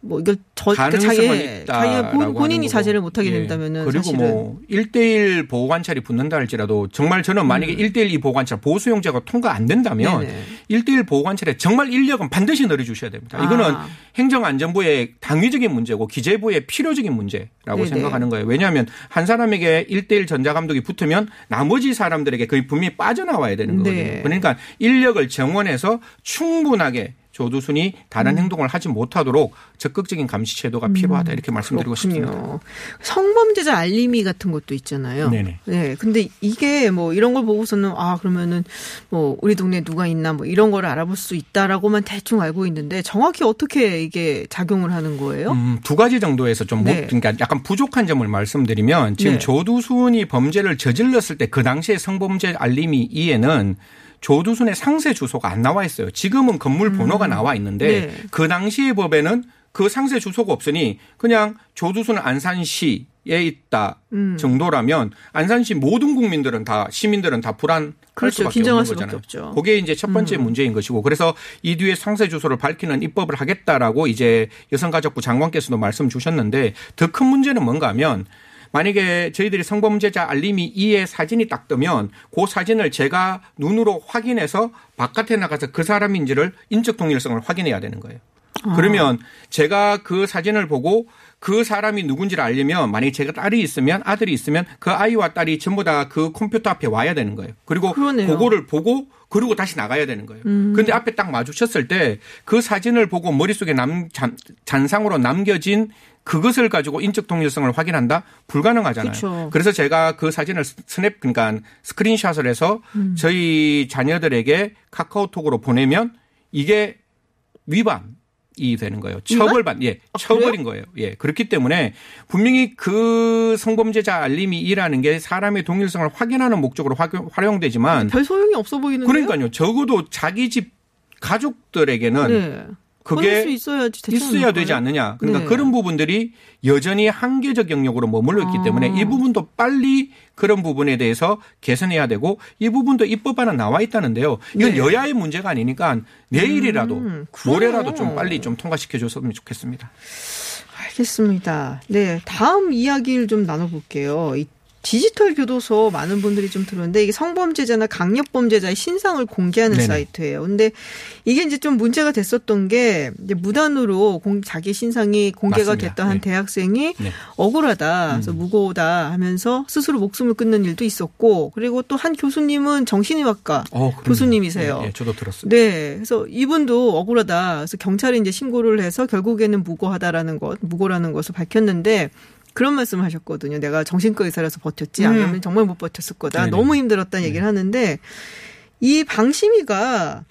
뭐 이걸 저, 그 자기, 본- 하는 본인이. 자제를 못하게 예. 된다면은 그리고 사실은 뭐 1대1 보호 관찰이 붙는다 할지라도 정말 저는 만약에 1대1 이 보호 관찰 보호 수용자가 통과 안 된다면 음. 네네. 1대1 보호 관찰에 정말 인력은 반드시 늘어 주셔야 됩니다. 이거는 아. 행정안전부의 당위적인 문제고 기재부의 필요적인 문제라고 네네. 생각하는 거예요. 왜냐하면 한 사람에게 1대1 전자감독이 붙으면 나머지 사람들에게 거의 분명히 빠져나와야 되는 거거든요. 네. 그러니까 인력을 정원해서 충분하게 조두순이 다른 음. 행동을 하지 못하도록 적극적인 감시 제도가 필요하다 이렇게 말씀드리고 싶습니다. 그렇군요. 성범죄자 알림이 같은 것도 있잖아요. 네네. 네. 근데 이게 뭐 이런 걸 보고서는 아, 그러면은 뭐 우리 동네에 누가 있나 뭐 이런 거를 알아볼 수 있다라고만 대충 알고 있는데 정확히 어떻게 이게 작용을 하는 거예요? 음, 두 가지 정도에서 좀 네. 못, 그러니까 약간 부족한 점을 말씀드리면 지금 네. 조두순이 범죄를 저질렀을 때 그 당시에 성범죄 알림이 이에는 조두순의 상세 주소가 안 나와 있어요. 지금은 건물 번호가 나와 있는데 네. 그 당시의 법에는 그 상세 주소가 없으니 그냥 조두순은 안산시에 있다 음. 정도라면 안산시 모든 국민들은 다 시민들은 다 불안할 그렇죠. 수밖에 없는 거잖아요. 없죠. 음. 그게 이제 첫 번째 문제인 것이고 그래서 이 뒤에 상세 주소를 밝히는 입법을 하겠다라고 이제 여성가족부 장관께서도 말씀 주셨는데 더 큰 문제는 뭔가 하면 만약에 저희들이 성범죄자 알림이 2의 사진이 딱 뜨면 그 사진을 제가 눈으로 확인해서 바깥에 나가서 그 사람인지를 인적 동일성을 확인해야 되는 거예요. 그러면 제가 그 사진을 보고 그 사람이 누군지를 알려면 만약에 제가 딸이 있으면 아들이 있으면 그 아이와 딸이 전부 다 그 컴퓨터 앞에 와야 되는 거예요. 그리고 그러네요. 그거를 보고 그리고 다시 나가야 되는 거예요. 음. 근데 앞에 딱 마주쳤을 때 그 사진을 보고 머릿속에 남, 잔, 잔상으로 남겨진 그것을 가지고 인적 동일성을 확인한다? 불가능하잖아요. 그쵸. 그래서 제가 그 사진을 스- 스냅, 그러니까 screenshot을 해서 음. 저희 자녀들에게 카카오톡으로 보내면 이게 위반, 이 되는 거예요. 처벌받, 예, 처벌인 거예요. 예. 그렇기 때문에 분명히 그 성범죄자 알림이 일하는 게 사람의 동일성을 확인하는 목적으로 활용- 활용되지만 별 소용이 없어 보이는데요. 그러니까요. 적어도 자기 집 가족들에게는 네. 그게 되지 있어야? 되지 않느냐. 그러니까 네. 그런 부분들이 여전히 한계적 영역으로 머물러 있기 아. 때문에 이 부분도 빨리 그런 부분에 대해서 개선해야 되고 이 부분도 입법안은 나와 있다는데요. 이건 네. 여야의 문제가 아니니까 내일이라도 음, 모레라도. 좀 빨리 좀 통과시켜 줬으면 좋겠습니다. 알겠습니다. 네, 다음 이야기를 좀 나눠볼게요. 이 디지털 교도소 많은 분들이 좀 들었는데 이게 성범죄자나 강력범죄자의 신상을 공개하는 네네. 사이트예요. 근데 이게 이제 좀 문제가 됐었던 게 이제 무단으로 공- 자기 신상이 공개가 맞습니다. 됐던 한 네. 대학생이 네. 억울하다, 그래서 무고다 하면서 스스로 목숨을 끊는 일도 있었고 그리고 또 한 교수님은 정신의학과 어. 교수님이세요. 예, 예, 저도 들었습니다. 네. 그래서 이분도 억울하다. 그래서 경찰에 이제 신고를 해서 결국에는 무고하다라는 것, 무고라는 것을 밝혔는데 그런 말씀을 하셨거든요. 내가 정신과 의사라서 버텼지. 음. 아니면 정말 못 버텼을 거다. 네네. 너무 힘들었다는 얘기를 하는데 이 방심이가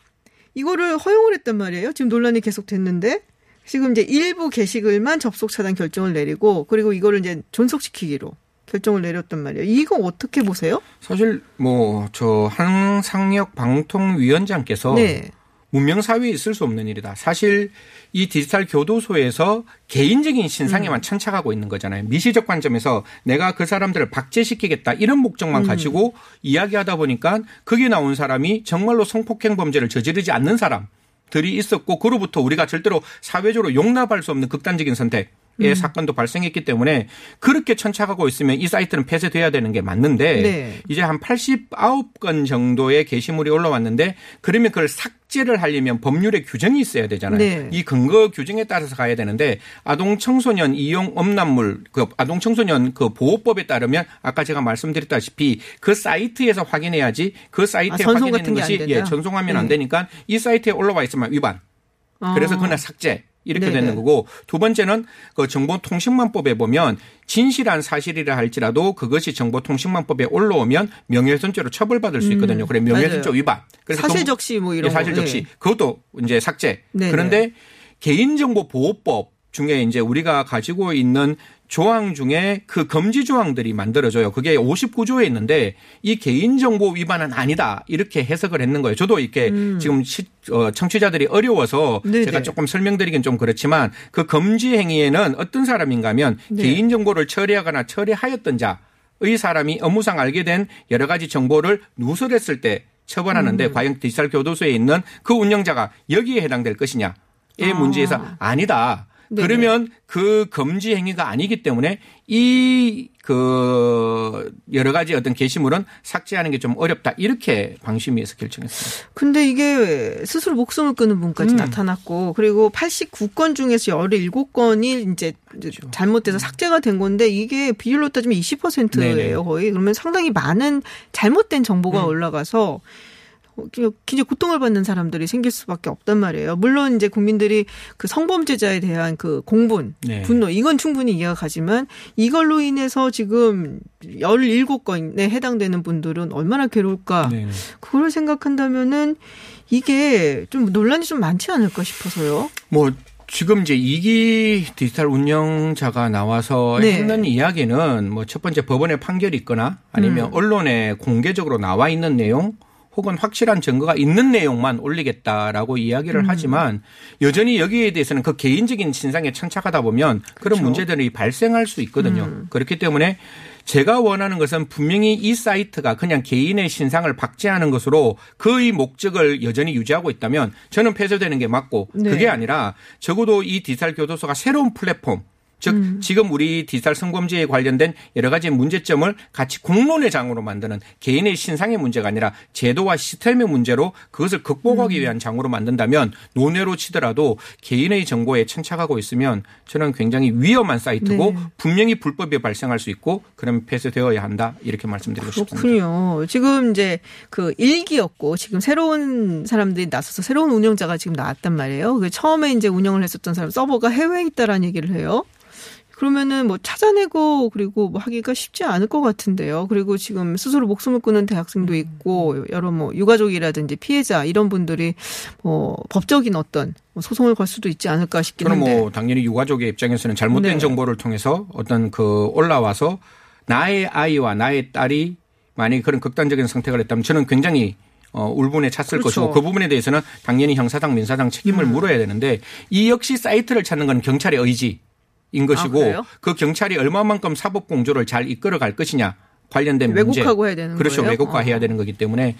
이거를 허용을 했단 말이에요. 지금 논란이 계속 됐는데 지금 이제 일부 게시글만 접속 차단 결정을 내리고 그리고 이거를 이제 존속시키기로 결정을 내렸단 말이에요. 이거 어떻게 보세요? 사실 뭐 저 한상혁 방통위원장께서 네. 문명 사회에 있을 수 없는 일이다. 사실 이 디지털 교도소에서 개인적인 신상에만 음. 천착하고 있는 거잖아요. 미시적 관점에서 내가 그 사람들을 박제시키겠다 이런 목적만 음. 가지고 이야기하다 보니까 거기 나온 사람이 정말로 성폭행 범죄를 저지르지 않는 사람들이 있었고 그로부터 우리가 절대로 사회적으로 용납할 수 없는 극단적인 선택. 의 음. 사건도 발생했기 때문에 그렇게 천착하고 있으면 이 사이트는 폐쇄돼야 되는 게 맞는데 네. 이제 한 89건 정도의 게시물이 올라왔는데 그러면 그걸 삭제를 하려면 법률에 규정이 있어야 되잖아요. 네. 이 근거 규정에 따라서 가야 되는데 아동 청소년 이용 음란물 그 아동 청소년 그 보호법에 따르면 아까 제가 말씀드렸다시피 그 사이트에서 확인해야지 그 사이트에 아, 게안 것이? 예, 전송하면 안 네. 되니까 이 사이트에 올라와 있으면 위반. 그래서 아. 그날 삭제. 이렇게 네네. 되는 거고 두 번째는 그 정보통신망법에 보면 진실한 사실이라 할지라도 그것이 정보통신망법에 올라오면 명예훼손죄로 처벌받을 수 있거든요. 음, 그래 명예훼손죄 맞아요. 위반. 그래서 사실적시 뭐 이런 예, 사실적시 거. 네. 그것도 이제 삭제. 네네. 그런데 개인정보보호법 중에 이제 우리가 가지고 있는 조항 중에 그 금지 조항들이 만들어져요. 그게 59조에 있는데 이 개인정보 위반은 아니다. 이렇게 해석을 했는 거예요. 저도 이렇게 지금 시, 어, 청취자들이 어려워서 음. 네네. 제가 조금 설명드리긴 좀 그렇지만 그 금지 행위에는 어떤 사람인가 하면 네. 개인정보를 처리하거나 처리하였던 자의 사람이 업무상 알게 된 여러 가지 정보를 누설했을 때 처벌하는데 음. 과연 디지털 교도소에 있는 그 운영자가 여기에 해당될 것이냐의 아. 문제에서 아니다. 네네. 그러면 그 금지 행위가 아니기 때문에 이 그 여러 가지 어떤 게시물은 삭제하는 게 좀 어렵다 이렇게 방심위에서 결정했습니다. 근데 이게 스스로 목숨을 끊는 분까지 음. 나타났고 그리고 89건 중에서 17건이 이제 그렇죠. 잘못돼서 삭제가 된 건데 이게 비율로 따지면 20%예요 네네. 거의 그러면 상당히 많은 잘못된 정보가 음. 올라가서 굉장히 고통을 받는 사람들이 생길 수밖에 없단 말이에요. 물론 이제 국민들이 그 성범죄자에 대한 그 공분, 네. 분노 이건 충분히 이해가 가지만 이걸로 인해서 지금 17건에 해당되는 분들은 얼마나 괴로울까 네. 그걸 생각한다면은 이게 좀 논란이 좀 많지 않을까 싶어서요. 뭐 지금 이제 이기 디지털 운영자가 나와서 네. 했는 이야기는 뭐 첫 번째 법원의 판결이 있거나 아니면 음. 언론에 공개적으로 나와 있는 내용 혹은 확실한 증거가 있는 내용만 올리겠다라고 이야기를 음. 하지만 여전히 여기에 대해서는 그 개인적인 신상에 천착하다 보면 그런 그렇죠. 문제들이 발생할 수 있거든요. 음. 그렇기 때문에 제가 원하는 것은 분명히 이 사이트가 그냥 개인의 신상을 박제하는 것으로 그의 목적을 여전히 유지하고 있다면 저는 폐쇄되는 게 맞고 네. 그게 아니라 적어도 이 디지털 교도소가 새로운 플랫폼 즉 음. 지금 우리 디지털 성범죄에 관련된 여러 가지 문제점을 같이 공론의 장으로 만드는 개인의 신상의 문제가 아니라 제도와 시스템의 문제로 그것을 극복하기 음. 위한 장으로 만든다면 논외로 치더라도 개인의 정보에 천착하고 있으면 저는 굉장히 위험한 사이트고 네. 분명히 불법이 발생할 수 있고 그러면 폐쇄되어야 한다 이렇게 말씀드리고 싶습니다. 그렇군요. 지금 이제 그 일기였고 지금 새로운 사람들이 나서서 새로운 운영자가 지금 나왔단 말이에요. 그 처음에 이제 운영을 했었던 사람 서버가 해외에 있다라는 얘기를 해요. 그러면은 뭐 찾아내고 그리고 뭐 하기가 쉽지 않을 것 같은데요. 그리고 지금 스스로 목숨을 끊은 대학생도 있고 여러 뭐 유가족이라든지 피해자 이런 분들이 뭐 법적인 어떤 뭐 소송을 걸 수도 있지 않을까 싶긴 그럼 한데. 뭐 당연히 유가족의 입장에서는 잘못된 네. 정보를 통해서 어떤 그 올라와서 나의 아이와 나의 딸이 만약에 그런 극단적인 선택을 했다면 저는 굉장히 어, 울분에 찼을 그렇죠. 것이고 그 부분에 대해서는 당연히 형사상 민사상 책임을 음. 물어야 되는데 이 역시 사이트를 찾는 건 경찰의 의지 인 것이고 아? 그 경찰이 얼마만큼 사법 공조를 잘 이끌어 갈 것이냐 관련된 문제 왜곡하고 해야 되는 그렇죠 거예요? 왜곡화해야 아. 되는 거기 때문에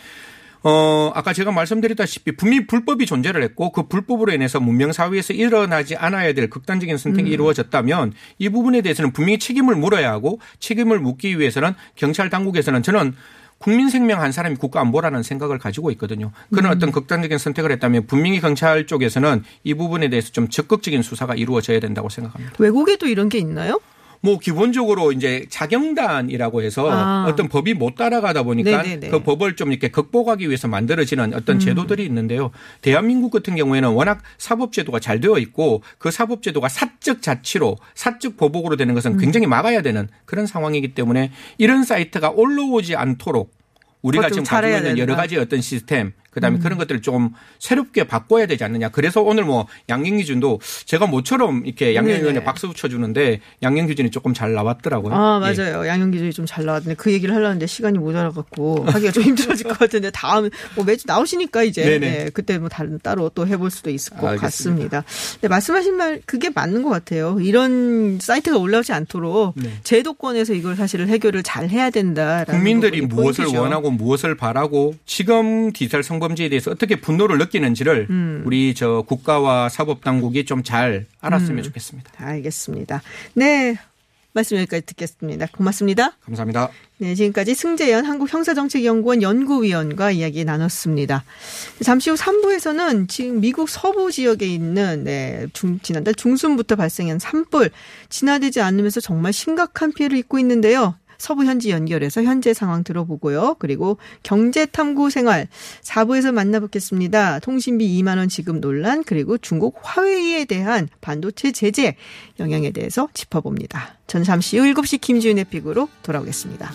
어, 아까 제가 말씀드렸다시피 분명히 불법이 존재를 했고 그 불법으로 인해서 문명 사회에서 일어나지 않아야 될 극단적인 선택이 음. 이루어졌다면 이 부분에 대해서는 분명히 책임을 물어야 하고 책임을 묻기 위해서는 경찰 당국에서는 저는 국민 생명 한 사람이 국가 안보라는 생각을 가지고 있거든요. 그런 음. 어떤 극단적인 선택을 했다면 분명히 경찰 쪽에서는 이 부분에 대해서 좀 적극적인 수사가 이루어져야 된다고 생각합니다. 외국에도 이런 게 있나요? 뭐 기본적으로 이제 자경단이라고 해서 아. 어떤 법이 못 따라가다 보니까 네네네. 그 법을 좀 이렇게 극복하기 위해서 만들어지는 어떤 음. 제도들이 있는데요. 대한민국 같은 경우에는 워낙 사법제도가 잘 되어 있고 그 사법제도가 사적 자치로 사적 보복으로 되는 음. 것은 굉장히 막아야 되는 그런 상황이기 때문에 이런 사이트가 올라오지 않도록 우리가 지금 가지고 있는 여러. 가지 어떤 시스템 그다음에 음. 그런 것들을 좀 새롭게 바꿔야 되지 않느냐. 그래서 오늘 뭐 양경 기준도 제가 모처럼 이렇게 양경. 의원에 박수 쳐주는데 양경 기준이 조금 잘 나왔더라고요. 아 예. 맞아요. 양형 기준이 좀 잘 나왔는데 그 얘기를 하려는데 시간이 모자라갖고 하기가 좀 (laughs) 힘들어질 것 같은데 다음 뭐 매주 나오시니까 이제. 네, 그때 뭐 다른 따로 또 해볼 수도 있을 것 알겠습니다. 같습니다. 네, 말씀하신 말 그게 맞는 것 같아요. 이런 사이트가 올라오지 않도록 네. 제도권에서 이걸 사실을 해결을 잘 해야 된다라는 국민들이 무엇을 포인트죠. 원하고 무엇을 바라고 지금 디지털 성범죄에 대해서 어떻게 분노를 느끼는지를 음. 우리 저 국가와 사법 당국이 좀 잘 알았으면 음. 좋겠습니다. 알겠습니다. 네. 말씀 여기까지 듣겠습니다. 고맙습니다. 감사합니다. 네, 지금까지 승재현 한국형사정책연구원 연구위원과 이야기 나눴습니다. 잠시 후 3부에서는 지금 미국 서부 지역에 있는 네, 중, 지난달 중순부터 발생한 산불 진화되지 않으면서 정말 심각한 피해를 입고 있는데요. 서부 현지 연결해서 현재 상황 들어보고요. 그리고 경제 탐구 생활 4부에서 만나뵙겠습니다. 통신비 2만 원 지급 논란 그리고 중국 화웨이에 대한 반도체 제재 영향에 대해서 짚어봅니다. 전 잠시 후 7시 김지윤의 픽으로 돌아오겠습니다.